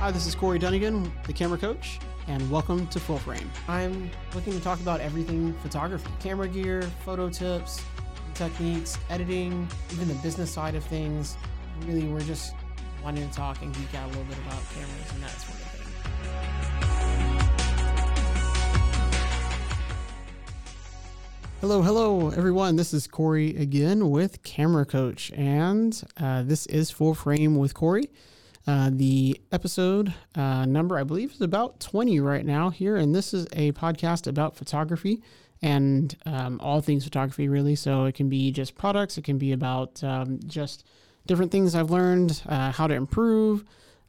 Hi, this is Corey Dunnigan, the camera coach, and welcome to Full Frame. I'm looking to talk about everything photography camera gear, photo tips, techniques, editing, even the business side of things. Really, we're just wanting to talk and geek out a little bit about cameras and that sort of thing. Hello, hello, everyone. This is Corey again with Camera Coach, and uh, this is Full Frame with Corey. Uh, the episode uh, number, I believe, is about 20 right now here. And this is a podcast about photography and um, all things photography, really. So it can be just products, it can be about um, just different things I've learned, uh, how to improve,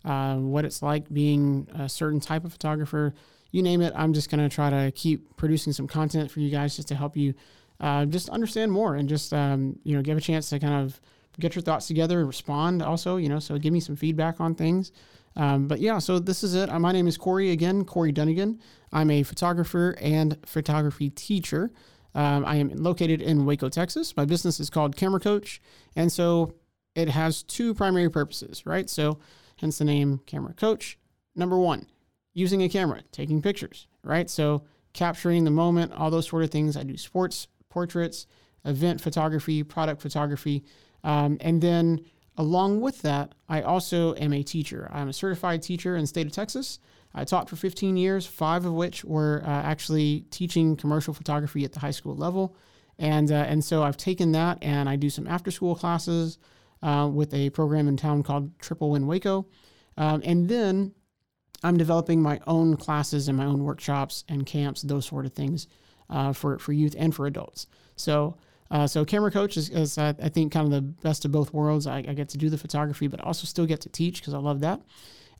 uh, what it's like being a certain type of photographer. You name it, I'm just going to try to keep producing some content for you guys just to help you uh, just understand more and just, um, you know, give a chance to kind of get your thoughts together and respond also, you know, so give me some feedback on things. Um, but yeah, so this is it. Uh, my name is Corey again, Corey Dunnigan. I'm a photographer and photography teacher. Um, I am located in Waco, Texas. My business is called Camera Coach. And so it has two primary purposes, right? So hence the name Camera Coach. Number one, using a camera, taking pictures, right? So capturing the moment, all those sort of things. I do sports portraits, event photography, product photography. Um, and then along with that, I also am a teacher. I'm a certified teacher in the state of Texas. I taught for 15 years, five of which were uh, actually teaching commercial photography at the high school level. And, uh, and so I've taken that and I do some after school classes uh, with a program in town called Triple Win Waco. Um, and then I'm developing my own classes and my own workshops and camps, those sort of things uh, for, for youth and for adults. So uh, so camera coach is, is uh, I think kind of the best of both worlds. I, I, get to do the photography, but also still get to teach because I love that.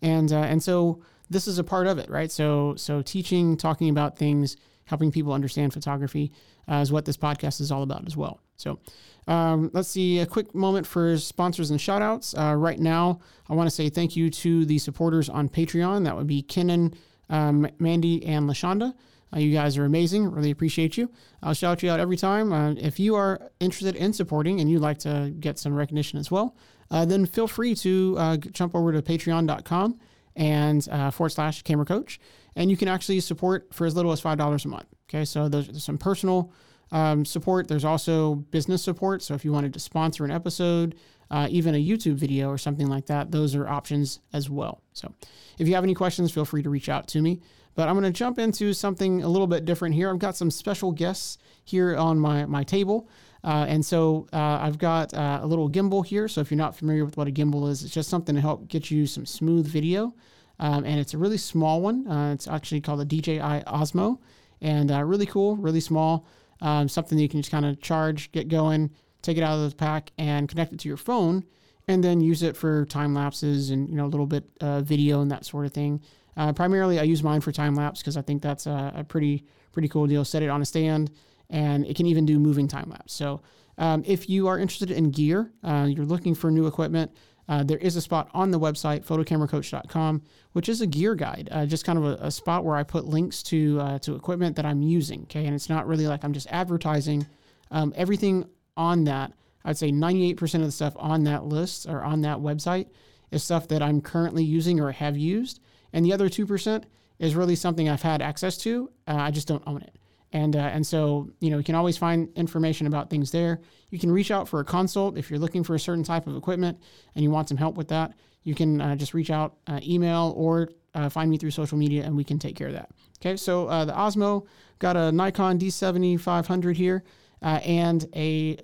And uh, and so this is a part of it, right? So so teaching, talking about things, helping people understand photography uh, is what this podcast is all about as well. So um, let's see a quick moment for sponsors and shout outs. Uh, right now, I want to say thank you to the supporters on Patreon. That would be Kenan, um, Mandy, and Lashonda. Uh, you guys are amazing. Really appreciate you. I'll shout you out every time. Uh, if you are interested in supporting and you'd like to get some recognition as well, uh, then feel free to uh, jump over to patreon.com and uh, forward slash camera coach. And you can actually support for as little as $5 a month. Okay, so there's, there's some personal um, support. There's also business support. So if you wanted to sponsor an episode, uh, even a YouTube video or something like that, those are options as well. So if you have any questions, feel free to reach out to me. But I'm going to jump into something a little bit different here. I've got some special guests here on my, my table. Uh, and so uh, I've got uh, a little gimbal here. So if you're not familiar with what a gimbal is, it's just something to help get you some smooth video. Um, and it's a really small one. Uh, it's actually called a DJI Osmo. And uh, really cool, really small. Um, something that you can just kind of charge, get going, take it out of the pack, and connect it to your phone. And then use it for time lapses and you know a little bit uh, video and that sort of thing. Uh, primarily, I use mine for time lapse because I think that's a, a, pretty pretty cool deal. Set it on a stand, and it can even do moving time lapse. So, um, if you are interested in gear, uh, you're looking for new equipment. Uh, there is a spot on the website photocameracoach.com, which is a gear guide, uh, just kind of a, a, spot where I put links to uh, to equipment that I'm using. Okay, and it's not really like I'm just advertising. Um, everything on that, I'd say 98% of the stuff on that list or on that website is stuff that I'm currently using or have used and the other 2% is really something I've had access to. Uh, I just don't own it. And, uh, and so, you know, you can always find information about things there. You can reach out for a consult if you're looking for a certain type of equipment and you want some help with that. You can uh, just reach out, uh, email, or uh, find me through social media and we can take care of that. Okay, so uh, the Osmo got a Nikon D7500 here and a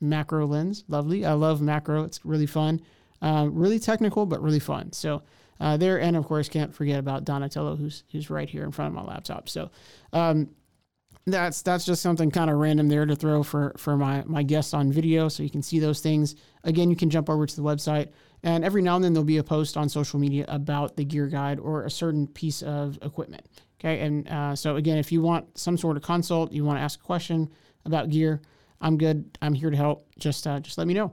macro lens. Lovely. I love macro, it's really fun. really technical, but really fun. So, uh, there. And of course, can't forget about Donatello, who's who's right here in front of my laptop. So um, that's that's just something kind of random there to throw for for my my guests on video, so you can see those things. Again, you can jump over to the website, and every now and then there'll be a post on social media about the gear guide or a certain piece of equipment. Okay, and uh, so again, if you want some sort of consult, you want to ask a question about gear, I'm good. I'm here to help. Just uh, just let me know.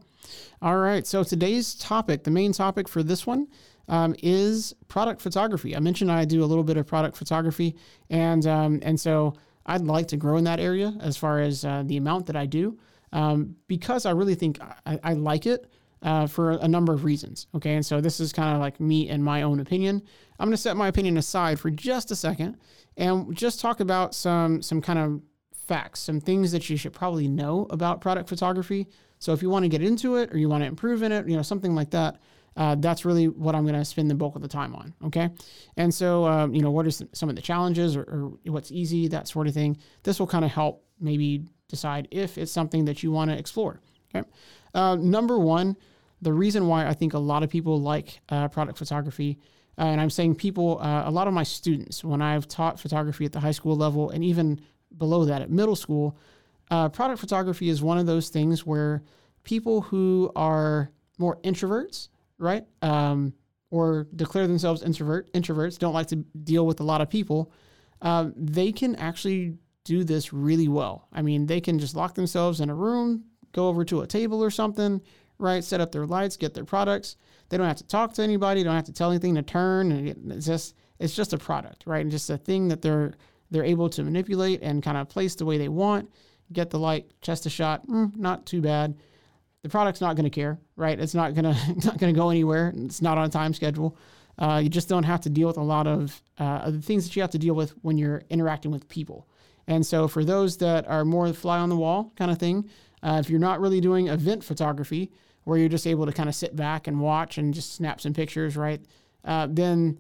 All right. So today's topic, the main topic for this one, um, is product photography. I mentioned I do a little bit of product photography, and um, and so I'd like to grow in that area as far as uh, the amount that I do, um, because I really think I, I like it uh, for a number of reasons. Okay, and so this is kind of like me and my own opinion. I'm going to set my opinion aside for just a second and just talk about some some kind of facts, some things that you should probably know about product photography. So if you want to get into it or you want to improve in it, you know, something like that, uh, that's really what I'm going to spend the bulk of the time on. Okay. And so, um, you know, what are some of the challenges or, or what's easy, that sort of thing. This will kind of help maybe decide if it's something that you want to explore. Okay. Uh, number one, the reason why I think a lot of people like uh, product photography, uh, and I'm saying people, uh, a lot of my students, when I've taught photography at the high school level and even below that at middle school, uh, product photography is one of those things where people who are more introverts right? Um, or declare themselves introvert introverts, don't like to deal with a lot of people, um, they can actually do this really well. I mean, they can just lock themselves in a room, go over to a table or something, right? Set up their lights, get their products. They don't have to talk to anybody. Don't have to tell anything to turn. And it's just it's just a product, right? And just a thing that they're they're able to manipulate and kind of place the way they want. Get the light, chest a shot, mm, not too bad the product's not going to care, right? It's not going to not going to go anywhere. It's not on a time schedule. Uh, you just don't have to deal with a lot of uh, the things that you have to deal with when you're interacting with people. And so, for those that are more fly on the wall kind of thing, uh, if you're not really doing event photography, where you're just able to kind of sit back and watch and just snap some pictures, right? Uh, then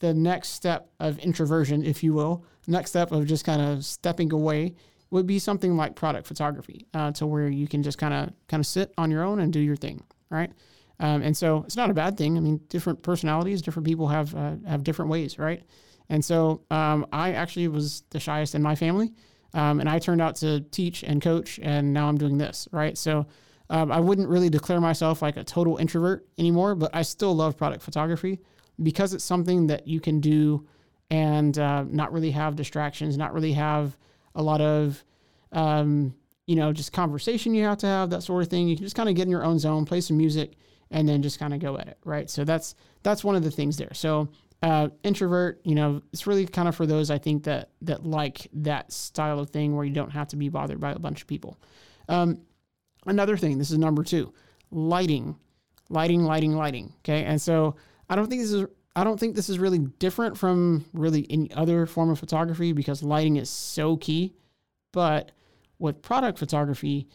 the next step of introversion, if you will, next step of just kind of stepping away would be something like product photography, uh, to where you can just kind of kind of sit on your own and do your thing, right? Um, and so it's not a bad thing. I mean, different personalities, different people have uh, have different ways, right? And so um, I actually was the shyest in my family, um, and I turned out to teach and coach, and now I'm doing this, right? So um, I wouldn't really declare myself like a total introvert anymore, but I still love product photography because it's something that you can do and uh, not really have distractions, not really have a lot of, um, you know, just conversation you have to have, that sort of thing. You can just kind of get in your own zone, play some music, and then just kind of go at it, right? So that's that's one of the things there. So uh, introvert, you know, it's really kind of for those I think that that like that style of thing where you don't have to be bothered by a bunch of people. Um, another thing, this is number two, lighting, lighting, lighting, lighting. Okay, and so I don't think this is I don't think this is really different from really any other form of photography because lighting is so key. But with product photography,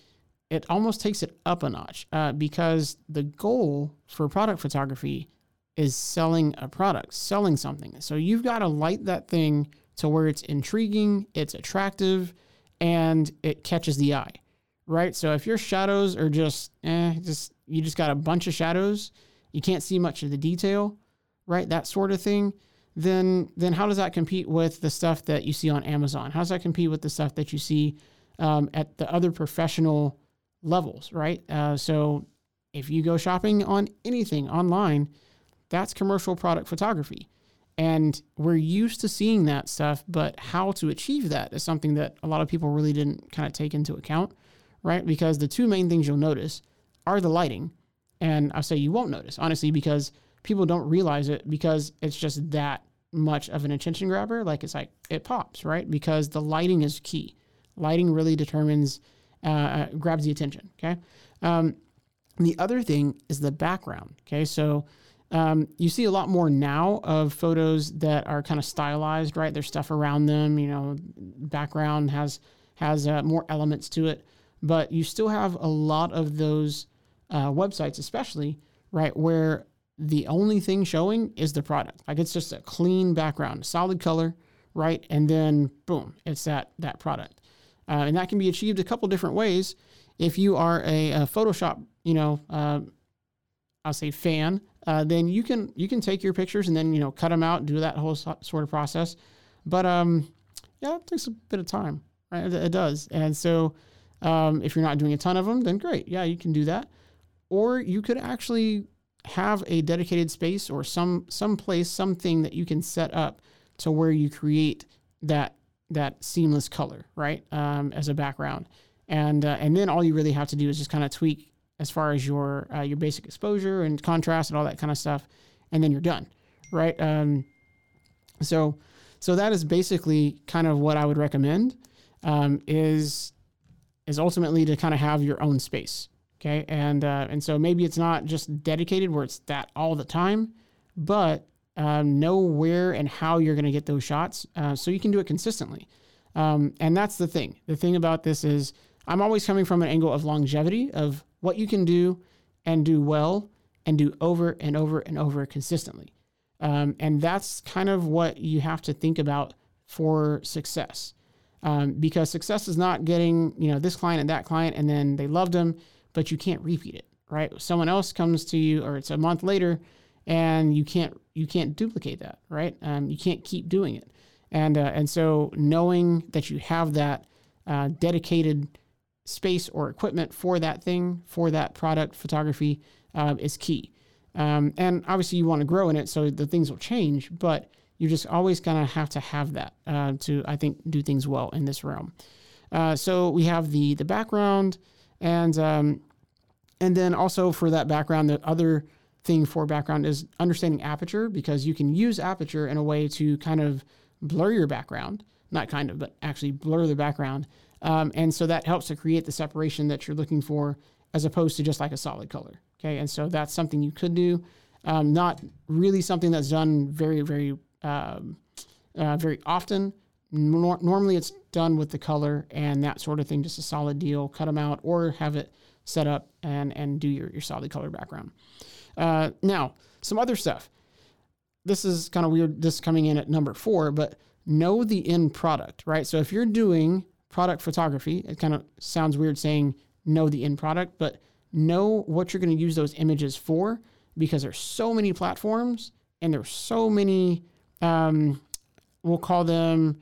it almost takes it up a notch uh, because the goal for product photography is selling a product, selling something. So you've got to light that thing to where it's intriguing, it's attractive, and it catches the eye, right? So if your shadows are just, eh, just you just got a bunch of shadows, you can't see much of the detail right? That sort of thing. Then, then how does that compete with the stuff that you see on Amazon? How does that compete with the stuff that you see um, at the other professional levels, right? Uh, so, if you go shopping on anything online, that's commercial product photography. And we're used to seeing that stuff, but how to achieve that is something that a lot of people really didn't kind of take into account, right? Because the two main things you'll notice are the lighting. And I'll say you won't notice, honestly, because people don't realize it because it's just that much of an attention grabber. Like it's like it pops, right? Because the lighting is key. Lighting really determines, uh, uh, grabs the attention. Okay. Um, the other thing is the background. Okay. So Um, you see a lot more now of photos that are kind of stylized, right? There's stuff around them, you know, background has has uh, more elements to it, but you still have a lot of those uh, websites, especially right where the only thing showing is the product. Like it's just a clean background, solid color, right? And then boom, it's that that product, uh, and that can be achieved a couple different ways. If you are a, a Photoshop, you know, uh, I'll say fan, uh, then you can you can take your pictures and then you know cut them out, do that whole so, sort of process. But um, yeah, it takes a bit of time, right? It, it does, and so um, if you're not doing a ton of them, then great, yeah, you can do that. Or you could actually have a dedicated space or some some place, something that you can set up to where you create that that seamless color, right, um, as a background, and uh, and then all you really have to do is just kind of tweak as far as your uh, your basic exposure and contrast and all that kind of stuff, and then you're done, right? Um, so so that is basically kind of what I would recommend um, is is ultimately to kind of have your own space, okay? And uh, and so maybe it's not just dedicated where it's that all the time, but um, know where and how you're going to get those shots uh, so you can do it consistently. Um, and that's the thing. The thing about this is I'm always coming from an angle of longevity of what you can do and do well and do over and over and over consistently. Um, and that's kind of what you have to think about for success. Um, because success is not getting, you know, this client and that client, and then they loved them, but you can't repeat it, right? Someone else comes to you, or it's a month later, and you can't you can't duplicate that, right? Um, you can't keep doing it, and uh, and so knowing that you have that uh, dedicated space or equipment for that thing, for that product photography uh, is key. Um, and obviously, you want to grow in it, so the things will change, but you just always kind of have to have that uh, to, I think, do things well in this realm. Uh, so we have the the background, and um, and then also for that background, the other thing for background is understanding aperture because you can use aperture in a way to kind of blur your background, not kind of, but actually blur the background um, and so that helps to create the separation that you're looking for as opposed to just like a solid color. Okay. And so that's something you could do. Um, not really something that's done very, very, um, uh, very often. Nor- normally it's done with the color and that sort of thing, just a solid deal, cut them out or have it set up and, and do your, your solid color background. Uh, now, some other stuff. This is kind of weird, this coming in at number four, but know the end product, right? So if you're doing product photography. It kind of sounds weird saying know the end product, but know what you're going to use those images for because there's so many platforms and there's so many, um, we'll call them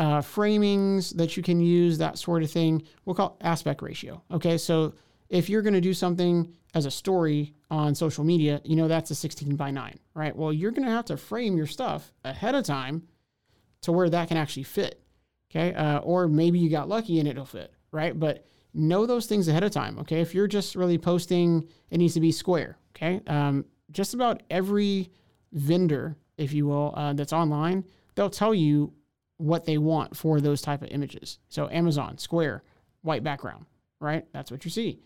uh, framings that you can use, that sort of thing. We'll call aspect ratio. Okay, so if you're going to do something as a story on social media, you know that's a 16 by 9, right? Well, you're going to have to frame your stuff ahead of time to where that can actually fit. Okay. Uh, or maybe you got lucky and it'll fit, right? But know those things ahead of time. Okay. If you're just really posting, it needs to be square. Okay. Um, just about every vendor, if you will, uh, that's online, they'll tell you what they want for those type of images. So Amazon, square, white background, right? That's what you see.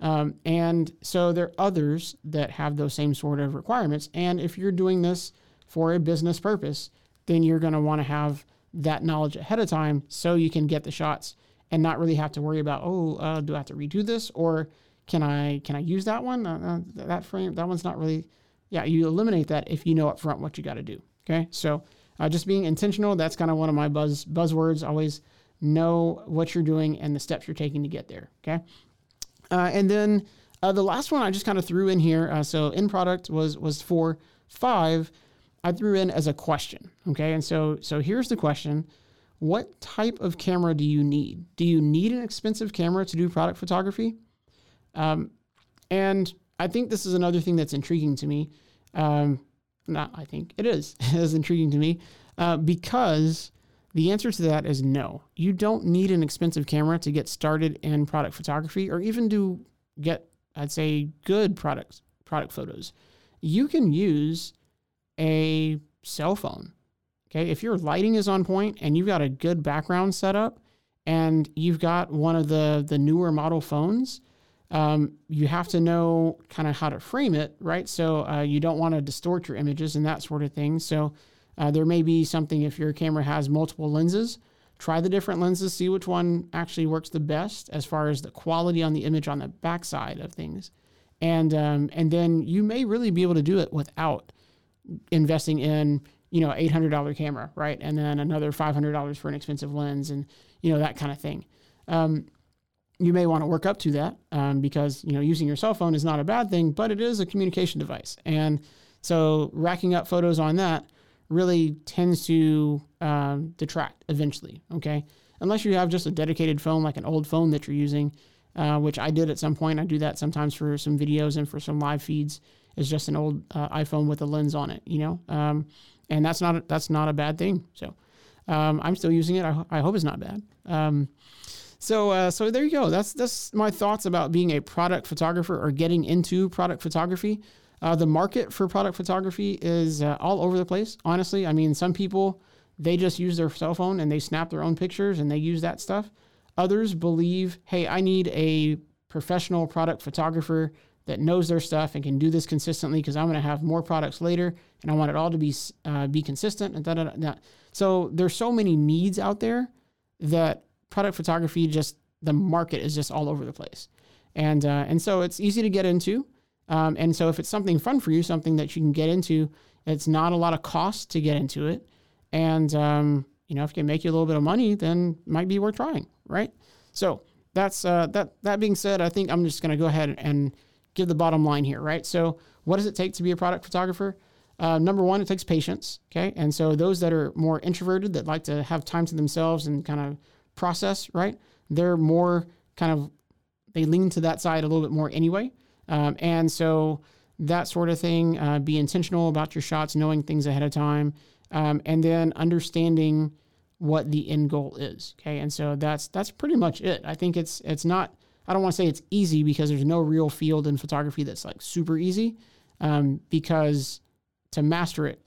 Um, and so there are others that have those same sort of requirements. And if you're doing this for a business purpose, then you're going to want to have that knowledge ahead of time so you can get the shots and not really have to worry about oh uh, do I have to redo this or can I can I use that one uh, uh, that frame that one's not really yeah you eliminate that if you know up front what you got to do okay so uh, just being intentional that's kind of one of my buzz buzzwords always know what you're doing and the steps you're taking to get there okay uh, and then uh, the last one I just kind of threw in here so in product was was four five I threw in as a question. Okay. And so, so here's the question. What type of camera do you need? Do you need an expensive camera to do product photography? Um, and I think this is another thing that's intriguing to me. Um, not, I think it is, it is intriguing to me uh, because the answer to that is no. You don't need an expensive camera to get started in product photography or even to get, I'd say, good product product photos. You can use a cell phone. Okay. If your lighting is on point and you've got a good background setup and you've got one of the, the newer model phones, um, you have to know kind of how to frame it, right? So uh, you don't want to distort your images and that sort of thing. So uh, there may be something if your camera has multiple lenses, try the different lenses, see which one actually works the best as far as the quality on the image on the backside of things, and um, and then you may really be able to do it without investing in you know eight hundred dollar camera, right? And then another five hundred dollars for an expensive lens, and you know that kind of thing. Um, you may want to work up to that um, because you know using your cell phone is not a bad thing, but it is a communication device, and so racking up photos on that really tends to um, detract eventually. Okay, unless you have just a dedicated phone like an old phone that you're using, uh, which I did at some point. I do that sometimes for some videos and for some live feeds. It's just an old uh, iPhone with a lens on it, you know, um, and that's not a, that's not a bad thing. So um, I'm still using it. I, I hope it's not bad. So, uh, so there you go. That's that's my thoughts about being a product photographer or getting into product photography. Uh, the market for product photography is uh, all over the place. Honestly, I mean, some people they just use their cell phone and they snap their own pictures and they use that stuff. Others believe, hey, I need a professional product photographer that knows their stuff and can do this consistently because I'm going to have more products later and I want it all to be uh, be consistent and da, da, da, So there's so many needs out there that product photography just the market is just all over the place, and uh, and so it's easy to get into. Um, and so if it's something fun for you, something that you can get into, it's not a lot of cost to get into it, and um, you know if it can make you a little bit of money, then it might be worth trying, right? So that's uh, that. That being said, I think I'm just going to go ahead and give the bottom line here, right? So what does it take to be a product photographer? Uh, number one, it takes patience. Okay, and so those that are more introverted that like to have time to themselves and kind of process, right? They're more kind of they lean to that side a little bit more anyway, um, and so that sort of thing. Uh, be intentional about your shots, knowing things ahead of time, um, and then understanding what the end goal is. Okay, and so that's that's pretty much it. I think it's it's not. I don't want to say it's easy because there's no real field in photography that's like super easy. Um, because to master it,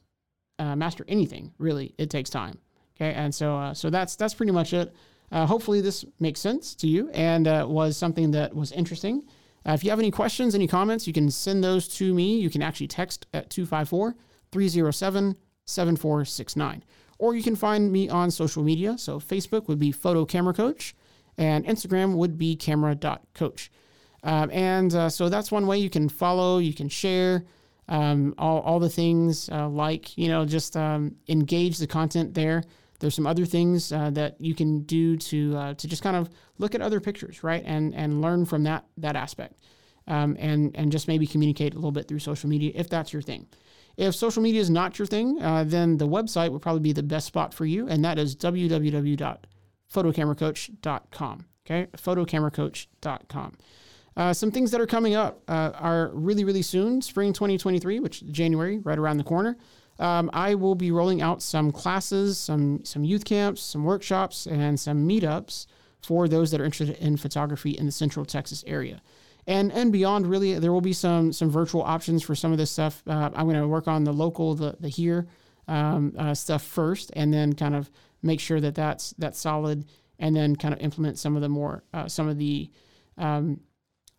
uh, master anything really, it takes time. Okay, and so uh, so that's that's pretty much it. Uh, hopefully, this makes sense to you and uh, was something that was interesting. Uh, if you have any questions, any comments, you can send those to me. You can actually text at 254 307 7469. Or you can find me on social media. So, Facebook would be Photo Camera Coach, and Instagram would be camera.coach. Um, and uh, so that's one way you can follow, you can share um, all, all the things uh, like, you know, just um, engage the content there. There's some other things uh, that you can do to uh, to just kind of look at other pictures, right, and and learn from that that aspect, um, and and just maybe communicate a little bit through social media if that's your thing. If social media is not your thing, uh, then the website would probably be the best spot for you, and that is www.photocameracoach.com. Okay, photocameracoach.com. Uh, some things that are coming up uh, are really, really soon, spring 2023, which is January, right around the corner um, I will be rolling out some classes, some some youth camps, some workshops, and some meetups for those that are interested in photography in the Central Texas area. And and beyond, really, there will be some some virtual options for some of this stuff. Uh, I'm going to work on the local, the the here um, uh, stuff first, and then kind of make sure that that's that's solid, and then kind of implement some of the more uh, some of the um,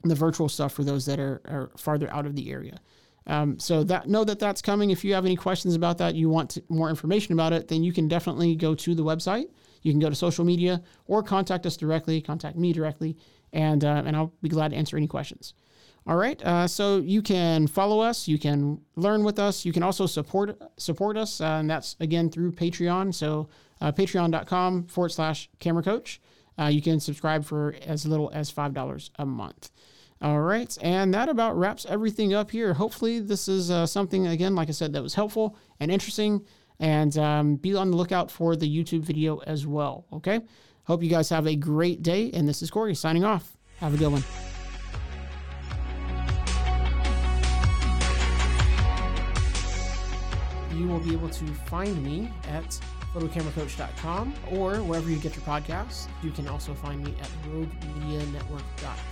the virtual stuff for those that are, are farther out of the area. Um, so that know that that's coming. If you have any questions about that, you want to, more information about it, then you can definitely go to the website. You can go to social media or contact us directly. Contact me directly, and uh, and I'll be glad to answer any questions. All right. Uh, so you can follow us. You can learn with us. You can also support support us, uh, and that's again through Patreon. So uh, patreon.com forward slash camera coach. Uh, you can subscribe for as little as five dollars a month. All right, and that about wraps everything up here. Hopefully, this is uh, something, again, like I said, that was helpful and interesting. And um, be on the lookout for the YouTube video as well. Okay, hope you guys have a great day. And this is Corey signing off. Have a good one. You will be able to find me at photocameracoach.com or wherever you get your podcasts. You can also find me at roguemedianetwork.com.